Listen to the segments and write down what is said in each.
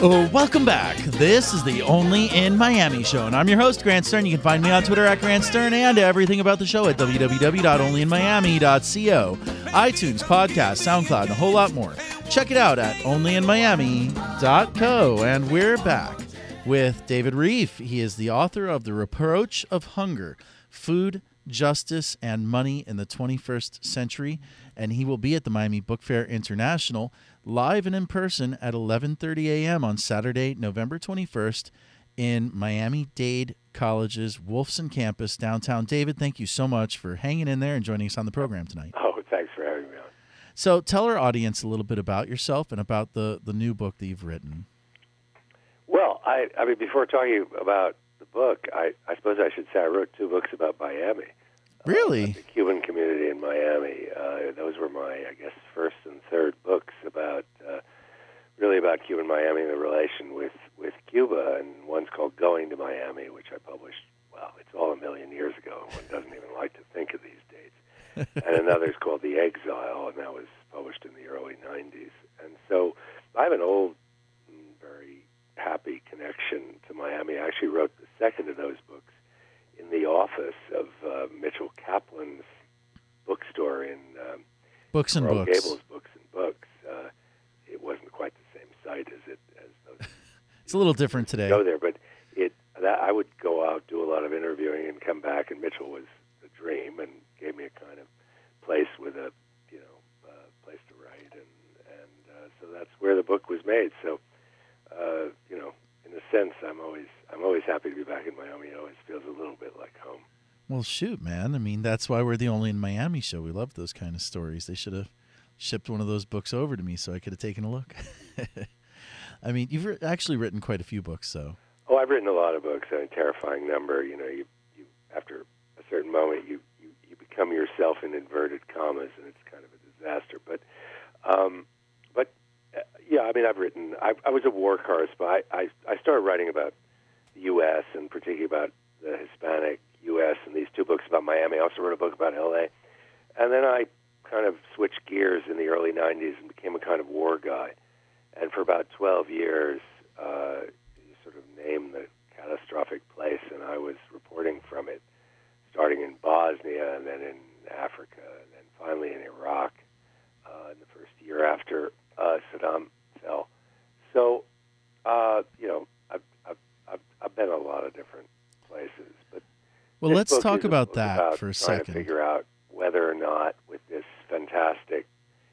Oh, welcome back. This is the Only in Miami show, and I'm your host, Grant Stern. You can find me on Twitter at Grant Stern and everything about the show at www.onlyinmiami.co. iTunes, podcast, SoundCloud, and a whole lot more. Check it out at onlyinmiami.co. And we're back with David Rieff. He is the author of The Reproach of Hunger Food, Justice, and Money in the 21st Century. And he will be at the Miami Book Fair International live and in person at 11:30 a.m. on Saturday, November 21st in Miami-Dade College's Wolfson campus downtown. David, thank you so much for hanging in there and joining us on the program tonight. Oh, thanks for having me on. So, tell our audience a little bit about yourself and about the the new book that you've written. I I mean before talking about the book, I I suppose I should say I wrote two books about Miami. Really? Uh, the Cuban community in Miami. Uh, those were my, I guess, first and third books about, uh, really about Cuban Miami and the relation with with Cuba. And one's called Going to Miami, which I published. Well, it's all a million years ago. and One doesn't even like to think of these dates. and another's called The Exile, and that was published in the early '90s. And so I have an old, happy connection to Miami. I actually wrote the second of those books in the office of uh, Mitchell Kaplan's bookstore in um, Books and Books. Gables Books and Books. Uh, it wasn't quite the same site as it as those It's a little different today. go there, but it that I would go out do a lot of interviewing and come back, and Mitchell was a dream and gave me a kind of place with a you know uh, place to write, and and uh, so that's where the book was made. So uh, you know, in a sense, I'm always I'm always happy to be back in Miami. It always feels a little bit like home. Well, shoot, man. I mean, that's why we're the Only in Miami show. We love those kind of stories. They should have shipped one of those books over to me so I could have taken a look. I mean, you've actually written quite a few books, so. Oh, I've written a lot of books, a terrifying number. You know, you, you after a certain moment, you, you, you become yourself in inverted commas, and it's kind of a disaster. But, um, yeah, I mean, I've written. I, I was a war correspondent. I, I I started writing about the U.S. and particularly about the Hispanic U.S. and these two books about Miami. I also wrote a book about L.A. And then I kind of switched gears in the early '90s and became a kind of war guy. And for about 12 years, uh, you sort of name the catastrophic place, and I was reporting from it, starting in Bosnia and then in Africa, and then finally in Iraq uh, in the first year after uh, Saddam So, uh, you know, I've, I've, I've, I've been a lot of different places, but Well, let's talk about that about for a trying To second. figure out whether or not, with this fantastic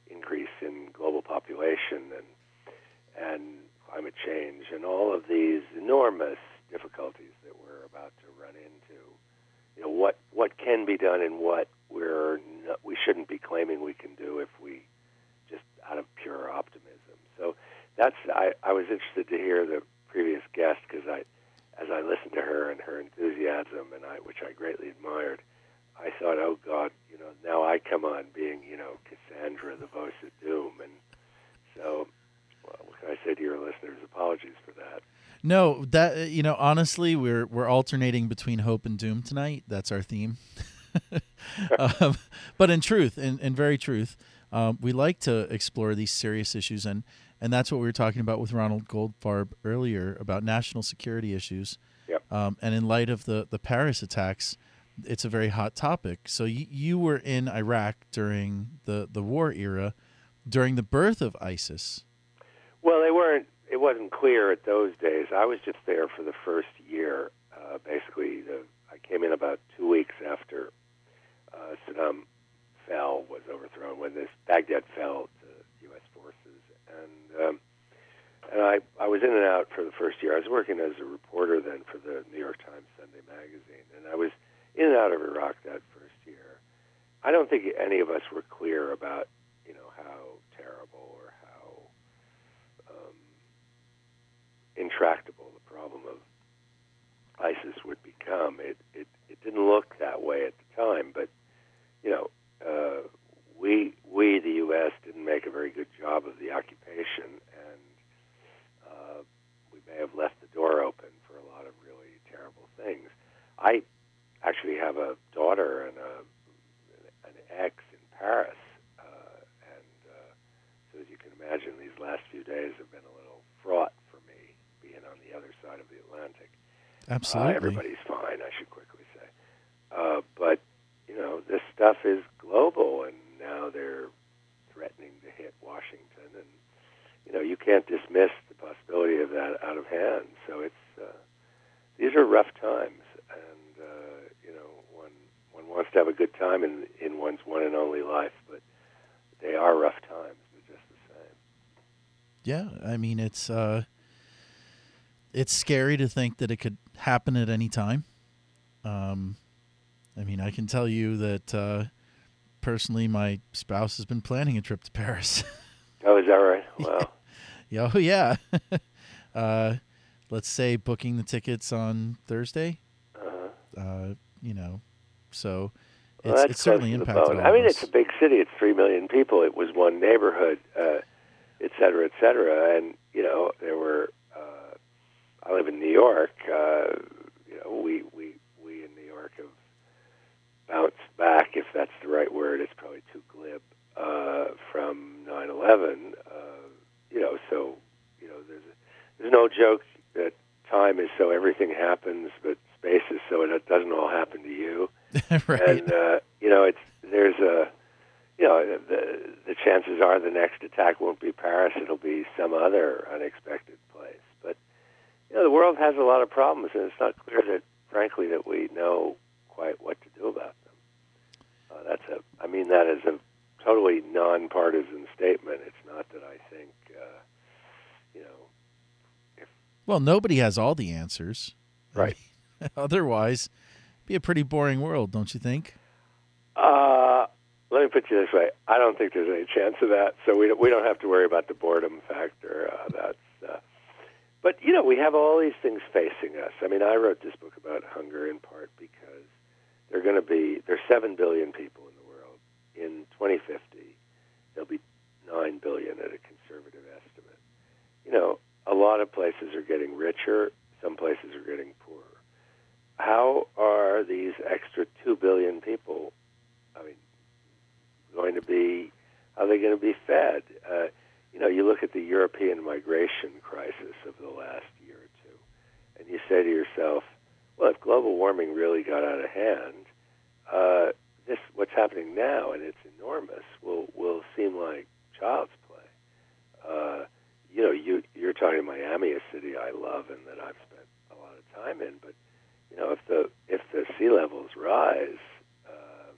increase in global population and and climate change and all of these enormous difficulties that we're about to run into, you know, what what can be done and what we're not, we shouldn't be claiming we can do if we just out of pure optimism. So that's I, I was interested to hear the previous guest because I as I listened to her and her enthusiasm and I which I greatly admired, I thought, oh God, you know, now I come on being, you know, Cassandra, the voice of doom, and so well, what can I say to your listeners? Apologies for that. No, that you know, honestly, we're we're alternating between hope and doom tonight. That's our theme. um, but in truth, in, in very truth, um, we like to explore these serious issues, and and that's what we were talking about with Ronald Goldfarb earlier about national security issues. Yep. Um, and in light of the the Paris attacks, it's a very hot topic. So you you were in Iraq during the the war era, during the birth of ISIS. Well, they weren't. It wasn't clear at those days. I was just there for the first year. Uh, basically, the, I came in about two weeks after uh, Saddam fell, was overthrown, when this Baghdad fell um, and I I was in and out for the first year. I was working as a reporter then for the New York Times Sunday magazine, and I was in and out of Iraq that first year. I don't think any of us were clear about you know how terrible or how um, intractable the problem of ISIS would become. It, it it didn't look that way at the time, but you know, uh, we we the U.S. didn't make a very good job of the occupation, and uh, we may have left the door open for a lot of really terrible things. I actually have a daughter and a, an ex in Paris, uh, and uh, so as you can imagine, these last few days have been a little fraught for me, being on the other side of the Atlantic. Absolutely. Uh, everybody's fine, I should quickly say. Uh, but, you know, this stuff is global, and now they're threatening to hit Washington. And, you know, you can't dismiss the possibility of that out of hand. So it's, uh, these are rough times. And, uh, you know, one, one wants to have a good time in, in one's one and only life, but they are rough times. They're just the same. Yeah. I mean, it's, uh, it's scary to think that it could happen at any time. Um, I mean, I can tell you that uh, personally, my spouse has been planning a trip to Paris. oh, is that right? Wow. yeah, oh, yeah. uh, let's say booking the tickets on Thursday. Uh-huh. Uh, you know, so it's, well, it's certainly impacted. I mean, it's a big city. It's three million people. It was one neighborhood, uh, et cetera, et cetera. And you know, there were. Uh, I live in New York. Uh, you know, we we we in New York have bounced back, if that's the right word. It's probably too glib uh, from 9/11. You know, so you know, there's a, there's no joke that time is so everything happens, but space is so it doesn't all happen to you. right. And uh, you know, it's there's a you know the the chances are the next attack won't be Paris; it'll be some other unexpected place. But you know, the world has a lot of problems, and it's not clear that, frankly, that we know quite what to do about them. Uh, that's a I mean that is a totally nonpartisan statement. It's not that I think uh, you know well, nobody has all the answers. Right. otherwise, it'd be a pretty boring world, don't you think? Uh, let me put you this way: I don't think there's any chance of that. So we don't, we don't have to worry about the boredom factor. Uh, that's. Uh, but you know, we have all these things facing us. I mean, I wrote this book about hunger in part because there are going to be there's seven billion people in the world. In 2050, there'll be nine billion at a conservative estimate. You know, a lot of places are getting richer. Some places are getting poorer. How are these extra two billion people I mean, going to be, are they going to be fed? Uh, you know, you look at the European migration crisis of the last year or two, and you say to yourself, well, if global warming really got out of hand, uh, this what's happening now, and it's enormous, will will seem like child's play. Uh, you know, you you're talking Miami, a city I love and that I've spent a lot of time in, but you know, if the if the sea levels rise, um,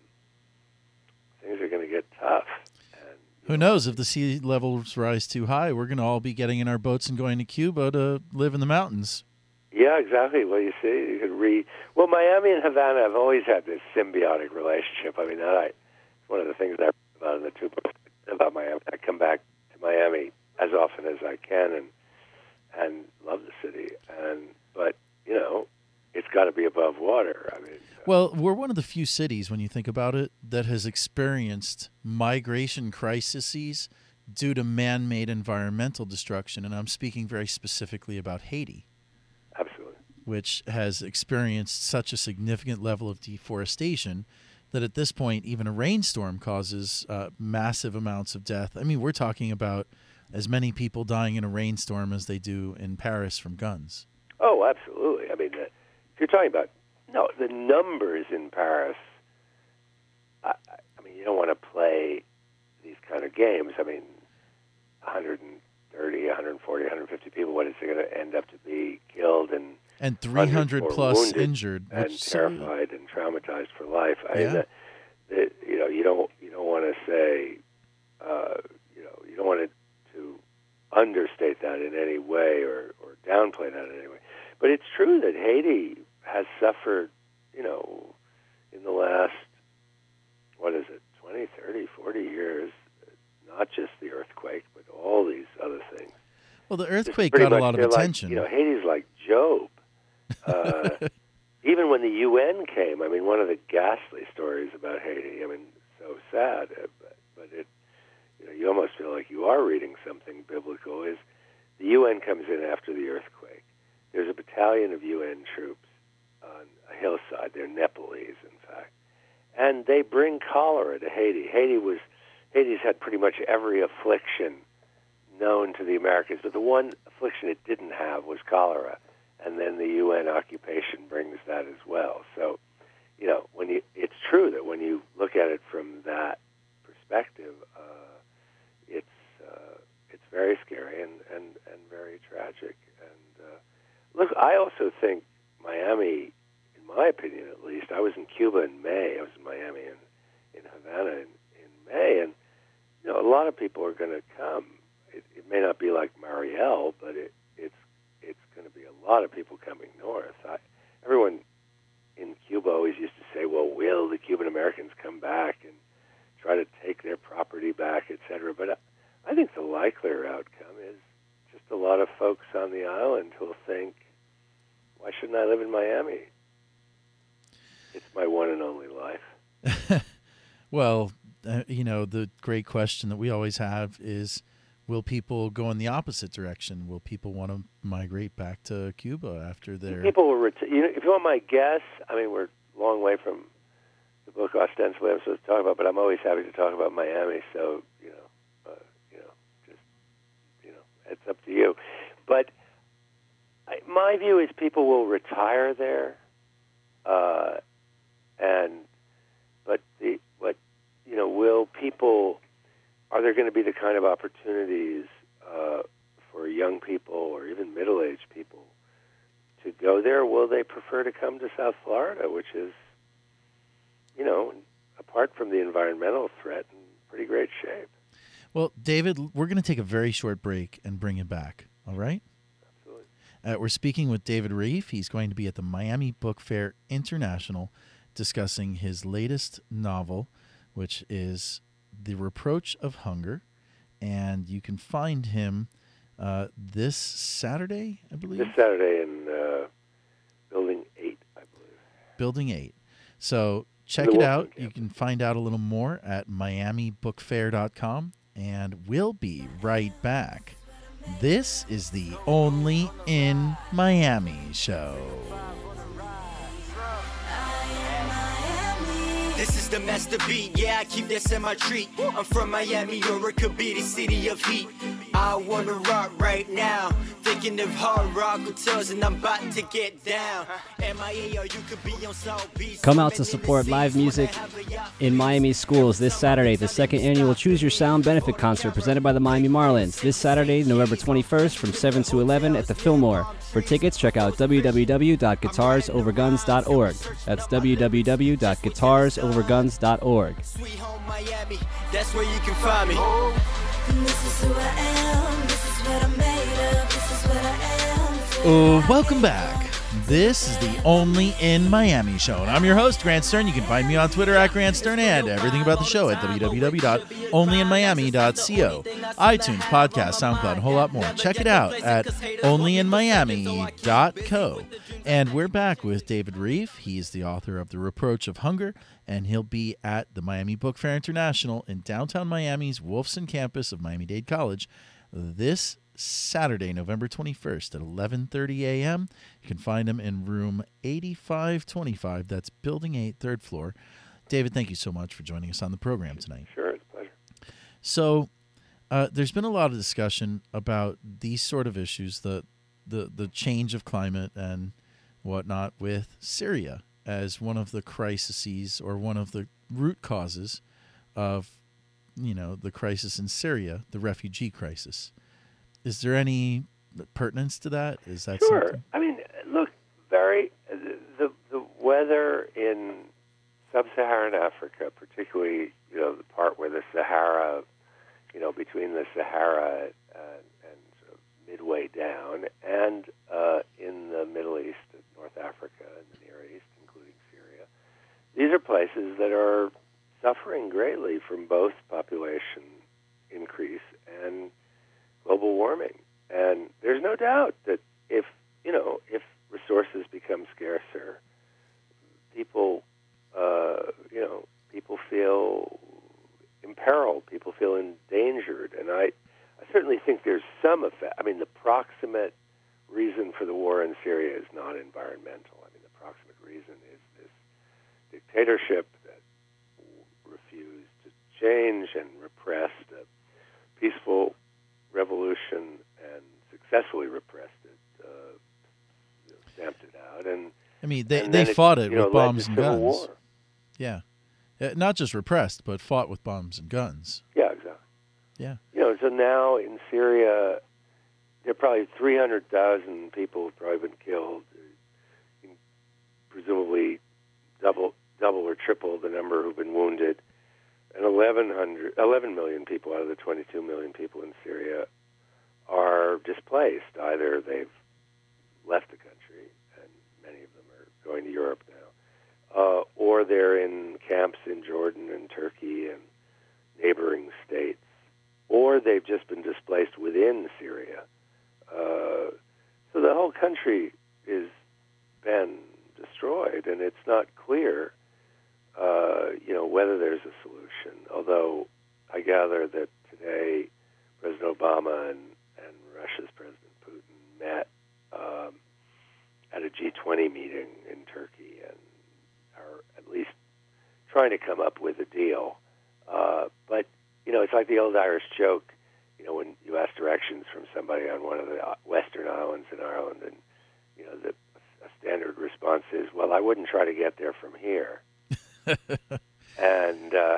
things are going to get tough. And Who know, knows if the sea levels rise too high, we're going to all be getting in our boats and going to Cuba to live in the mountains. Yeah, exactly. Well, you see, you could read. Well, Miami and Havana have always had this symbiotic relationship. I mean, that I, one of the things that I about in the two books about Miami. I come back to Miami as often as I can and and love the city. And but you know, it's got to be above water. I mean, Well, we're one of the few cities, when you think about it, that has experienced migration crises due to man made environmental destruction. And I'm speaking very specifically about Haiti, absolutely. which has experienced such a significant level of deforestation that at this point, even a rainstorm causes uh, massive amounts of death. I mean, we're talking about as many people dying in a rainstorm as they do in Paris from guns. Oh, absolutely. I mean, the, if you're talking about no, the numbers in Paris. I, I- mean, you don't want to play these kind of games. I mean, 130, 140, 150 people. What is it going to end up to be killed and And 300 plus injured. and which- terrified and traumatized for life? I mean, Yeah. the, the, you know, you don't you don't want to say, uh, you know, you don't want to, to understate that in any way or, or downplay that in any way. But it's true that Haiti has suffered, you know, in the last, what is it, 20, 30, 40 years, not just the earthquake, but all these other things. Well, the earthquake got a lot of they're like- attention. you know, Haiti's like Job. Uh, even when the UN came, I mean, one of the ghastly stories about Haiti. I mean, so sad, uh, but, but it, you know, you almost feel like you are reading something biblical. Is the UN comes in after the earthquake? There's a battalion of UN troops on a hillside. They're Nepalese, in fact, and they bring cholera to Haiti. Haiti was Haiti's had pretty much every affliction known to the Americans, but the one affliction it didn't have was cholera, and then the UN occupation brings that as well. So, you know, when you it's true that when you look at it from that perspective, uh, very scary and, and, and very tragic. And uh, look, I also think Miami, in my opinion at least, I was in Cuba in May. I was in Miami and in Havana in, in May, and you know, a lot of people are going to come. It, it may not be like Mariel, but it, it's it's going to be a lot of people coming north. I, everyone in Cuba always used to say, "Well, will the Cuban Americans come back and try to take their property back, etc." But think the likelier outcome is just a lot of folks on the island who'll think, "Why shouldn't I live in Miami? It's my one and only life." well, uh, you know, the great question that we always have is will people go in the opposite direction? Will people want to migrate back to Cuba after their people will ret- you know, if you want my guess, I mean we're a long way from the book ostensibly I'm supposed to talk about, but I'm always happy to talk about Miami, so, you know, uh, you know, just you know, it's up to you. But I, my view is people will retire there uh, and but the what you know, will people, are there going to be the kind of opportunities uh, for young people or even middle aged people to go there? Will they prefer to come to South Florida, which is, you know, apart from the environmental threat, in pretty great shape? Well, David, we're going to take a very short break and bring it back. All right? Absolutely. Uh, we're speaking with David Rieff. He's going to be at the Miami Book Fair International discussing his latest novel, which is The Reproach of Hunger. And you can find him uh, this Saturday, I believe. This Saturday in uh, Building 8, I believe. Building 8. So check it out. You can find out a little more at miamibookfair.com. And we'll be right back. This is the Only in Miami show. The master beat, yeah, I keep this in my treat. I'm from Miami, or it could be the city of heat. I wanna rock right now, thinking of hard rock hotels, and I'm about to get down. Come out to support live music in Miami schools this Saturday, the second annual Choose Your Sound benefit concert presented by the Miami Marlins. This Saturday, November 21st from 7 to 11 at the Fillmore. For tickets, check out www.guitarsoverguns.org. That's www.guitarsoverguns.org. Sweet home Miami, that's where you can find me. This is who I am. This is what I'm made of. This is what I am. Oh, welcome back. This is the Only in Miami show, and I'm your host, Grant Stern. You can find me on Twitter at Grant Stern and everything about the show at www.onlyinmiami.co. iTunes, podcast, SoundCloud, and a whole lot more. Check it out at onlyinmiami.co. And we're back with David Rieff. He's the author of The Reproach of Hunger, and he'll be at the Miami Book Fair International in downtown Miami's Wolfson campus of Miami-Dade College this Saturday, November 21st at 11:30 a.m. You can find him in room 8525. That's building 8, third floor. David, thank you so much for joining us on the program tonight. Sure, it's a pleasure. So, uh, there's been a lot of discussion about these sort of issues, the the the change of climate and whatnot, with Syria as one of the crises or one of the root causes of, you know, the crisis in Syria, the refugee crisis. Is there any pertinence to that? Is that Sure. something? I mean, look, very the the weather in sub-Saharan Africa, particularly you know the part where the Sahara, you know, between the Sahara uh, and sort of midway down, and uh, in the Middle East, North Africa, and the Near East, including Syria, these are places that are suffering greatly from both population increase and global warming. And there's no doubt that if you know if resources become scarcer, people uh, you know people feel imperiled, people feel endangered, and I I certainly think there's some effect. I mean, the proximate reason for the war in Syria is not environmental. I mean, the proximate reason is this dictatorship that refused to change and repressed a peaceful revolution and successfully repressed it, uh, you know, stamped it out, and I mean, they and they fought it know, with led bombs and guns. War. Yeah, Uh, not just repressed, but fought with bombs and guns. Yeah, exactly. Yeah. You know, so now in Syria, there are probably 300,000 people have probably been killed, presumably double, double or triple the number who've been wounded, and 1,100, 11 million people out of the 22 million people in Syria are displaced. Either they've left the country, and many of them are going to Europe now, uh, or they're in camps in Jordan and Turkey and neighboring states or they've just been displaced within Syria. Uh, so the whole country has been destroyed, and it's not clear, uh, you know, whether there's a solution. Although I gather that today President Obama and, and Russia's President Putin met um, at a G20 meeting in Turkey and are at least trying to come up with a deal. Uh, but you know, it's like the old Irish joke. You know, when you ask directions from somebody on one of the uh, Western islands in Ireland, and you know, the a standard response is, "Well, I wouldn't try to get there from here." and uh,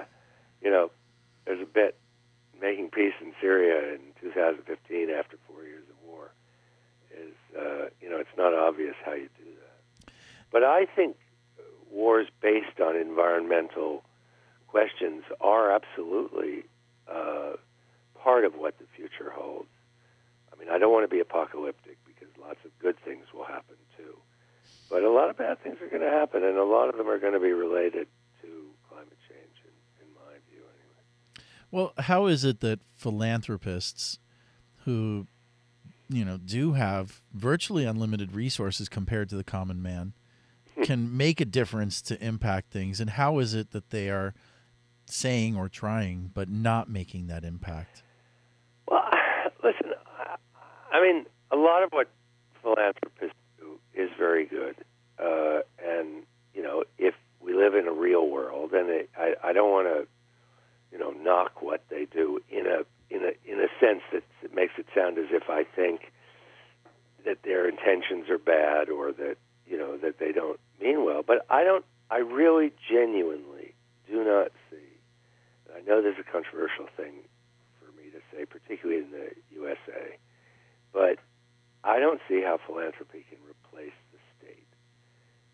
you know, there's a bit making peace in Syria in 2015 after four years of war is, uh, you know, it's not obvious how you do that. But I think wars based on environmental questions are absolutely uh, part of what the future holds. I mean, I don't want to be apocalyptic because lots of good things will happen too. But a lot of bad things are going to happen, and a lot of them are going to be related to climate change, in, in my view, anyway. Well, how is it that philanthropists who, you know, do have virtually unlimited resources compared to the common man can make a difference to impact things? And how is it that they are saying or trying but not making that impact? Well, listen, I, mean, a lot of what philanthropists do is very good. Uh, and, you know, if we live in a real world, and it, I, I don't want to, you know, knock what they do in a in a in a sense that it makes it sound as if I think that their intentions are bad or that you know that they don't mean well. But I don't. I really genuinely do not see. and I know there's a controversial thing for me to say, particularly in the USA, but I don't see how philanthropy can replace the state.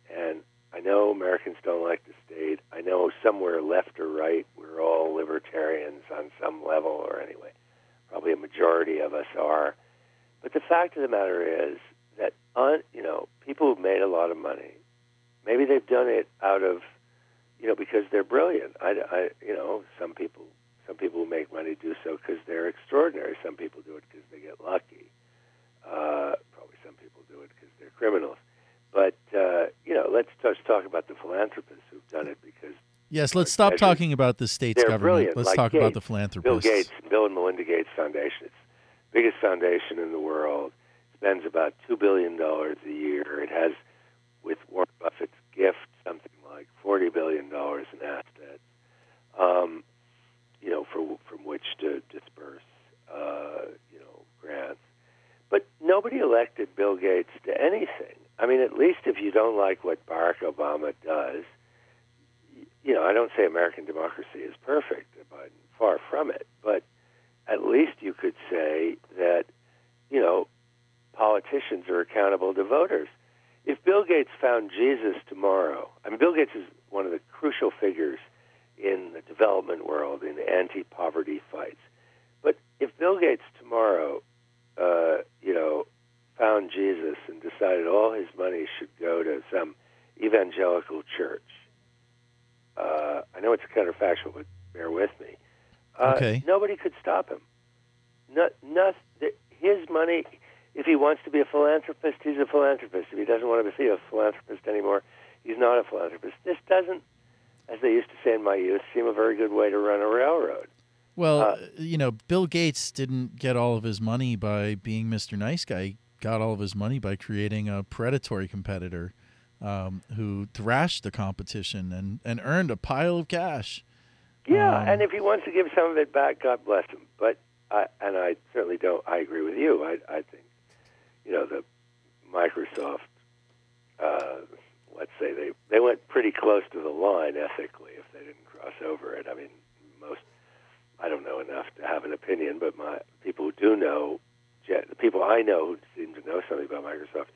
And I know Americans don't like the state. I know somewhere left or right, we're all libertarians on some level, or anyway, probably a majority of us are. But the fact of the matter is that, un, you know, people who've made a lot of money, maybe they've done it out of, you know, because they're brilliant. I, I you know, some people, some people who make money do so because they're extraordinary. Some people do it because they get lucky. Uh, probably some people do it because they're criminals. But uh, you know, let's just talk about the philanthropists who've done it because Yes, let's stop measures. talking about the state's they're government. brilliant. Let's like talk Gates, about the philanthropists. Bill Gates, Bill and Melinda Gates Foundation. It's the biggest foundation in the world. Spends about two billion dollars a year. It has, with Warren Buffett's gift, something like forty billion dollars in assets. Um, you know, for from which to disperse, uh, you know, grants. But nobody elected Bill Gates to anything. I mean, at least if you don't like what Barack Obama does, you know, I don't say American democracy is perfect, but far from it. But at least you could say that, you know, politicians are accountable to voters. If Bill Gates found Jesus tomorrow, I mean, Bill Gates is one of the crucial figures in the development world in anti-poverty fights. But if Bill Gates tomorrow, uh, you know, found Jesus and decided all his money should go to some evangelical church, uh, I know it's counterfactual, but bear with me. Uh, Okay. Nobody could stop him. No, no, his money. If he wants to be a philanthropist, he's a philanthropist. If he doesn't want to be a philanthropist anymore, he's not a philanthropist. This doesn't, as they used to say in my youth, seem a very good way to run a railroad. Well, Uh, you know, Bill Gates didn't get all of his money by being Mr. Nice Guy. He got all of his money by creating a predatory competitor um, who thrashed the competition and, and earned a pile of cash. Yeah, Um, and if he wants to give some of it back, God bless him. But I, and I certainly don't. I agree with you. I, I think, you know, the Microsoft. Uh, let's say they they went pretty close to the line ethically if they didn't cross over it. I mean, most. I don't know enough to have an opinion, but my people who do know, the people I know who seem to know something about Microsoft,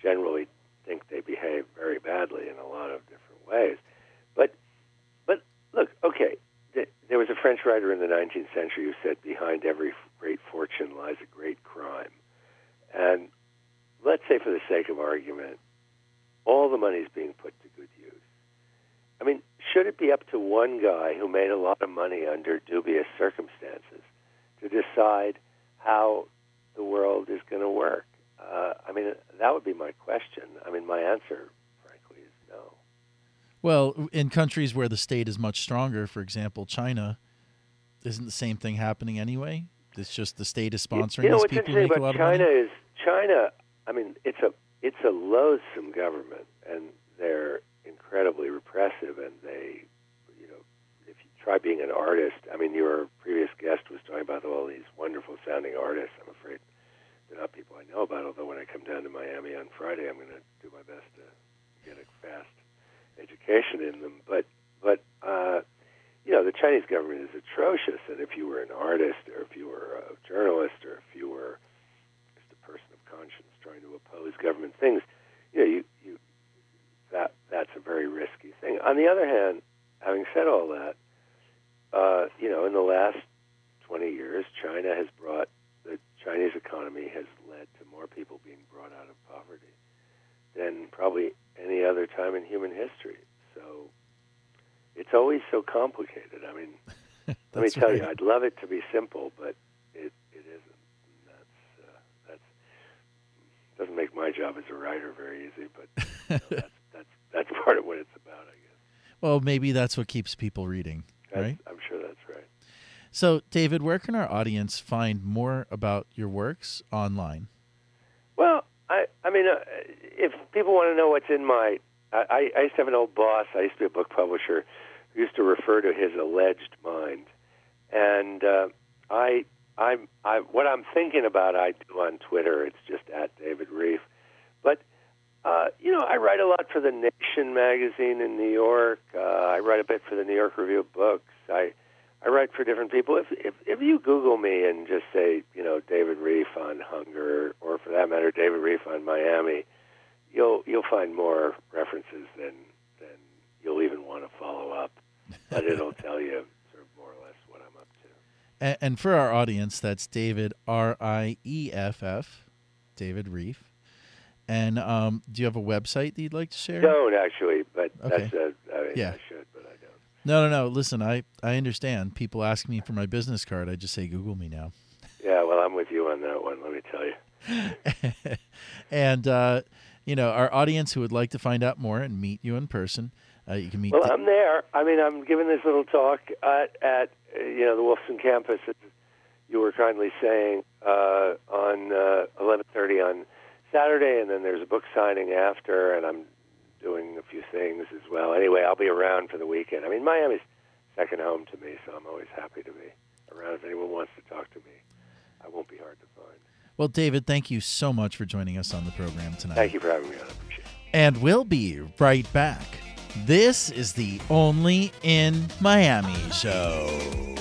generally think they behave very badly in a lot of different ways. But but look, okay, there was a French writer in the 19th century who said, "Behind every great fortune lies a great crime." And let's say, for the sake of argument, all the money is being put to good use. I mean, should it be up to one guy who made a lot of money under dubious circumstances to decide how the world is going to work? Uh, I mean, that would be my question. I mean, my answer, frankly, is no. Well, in countries where the state is much stronger, for example, China, isn't the same thing happening anyway? It's just the state is sponsoring You know these people who interesting make a about lot of China money. is China. I mean, it's a it's a loathsome government, and they're incredibly repressive. And they, you know, if you try being an artist, I mean, your previous guest was talking about all these wonderful sounding artists. I'm afraid they're not people I know about. Although when I come down to Miami on Friday, I'm going to do my best to get a fast education in them. But but uh, you know, the Chinese government is atrocious, and if you were an artist, or if you were a journalist, or if you were just a person of conscience trying to oppose government things, you know, you, you that that's a very risky thing. On the other hand, having said all that, uh, you know, in the last 20 years, China has brought the Chinese economy has led to more people being brought out of poverty than probably any other time in human history. So it's always so complicated. I mean, let me tell right. you, I'd love it to be simple, but it it isn't. And That's uh, that's doesn't make my job as a writer very easy, but you know, that's that's that's part of what it's about, I guess. Well, maybe that's what keeps people reading, That's, right? I'm sure that's right. So, David, where can our audience find more about your works online? Well, I I mean, uh, if people want to know what's in my, I, I I used to have an old boss. I used to be a book publisher who used to refer to his alleged mind, and uh, I I'm I what I'm thinking about I do on Twitter. It's just at David Rieff, but. Uh, you know, I write a lot for the Nation magazine in New York. Uh, I write a bit for the New York Review of Books. I I write for different people. If if if you Google me and just say, you know, David Rieff on hunger, or for that matter, David Rieff on Miami, you'll you'll find more references than than you'll even want to follow up. But it'll tell you sort of more or less what I'm up to. And, and for our audience, that's David R I E F F, David Rieff. And um, do you have a website that you'd like to share? Don't actually, but Okay. that's a, I mean, Yeah. I should, but I don't. No, no, no. Listen, I, I understand. People ask me for my business card. I just say Google me now. Yeah, well, I'm with you on that one. Let me tell you. and uh, you know, our audience who would like to find out more and meet you in person, uh, you can meet. Well, Da- I'm there. I mean, I'm giving this little talk at, at uh, you know the Wolfson campus, as you were kindly saying, uh, on uh, 11:30 on Saturday, and then there's a book signing after, and I'm doing a few things as well. Anyway, I'll be around for the weekend. I mean, Miami's second home to me, so I'm always happy to be around. If anyone wants to talk to me, I won't be hard to find. Well, David, thank you so much for joining us on the program tonight. Thank you for having me on. I appreciate it. And we'll be right back. This is the Only in Miami show.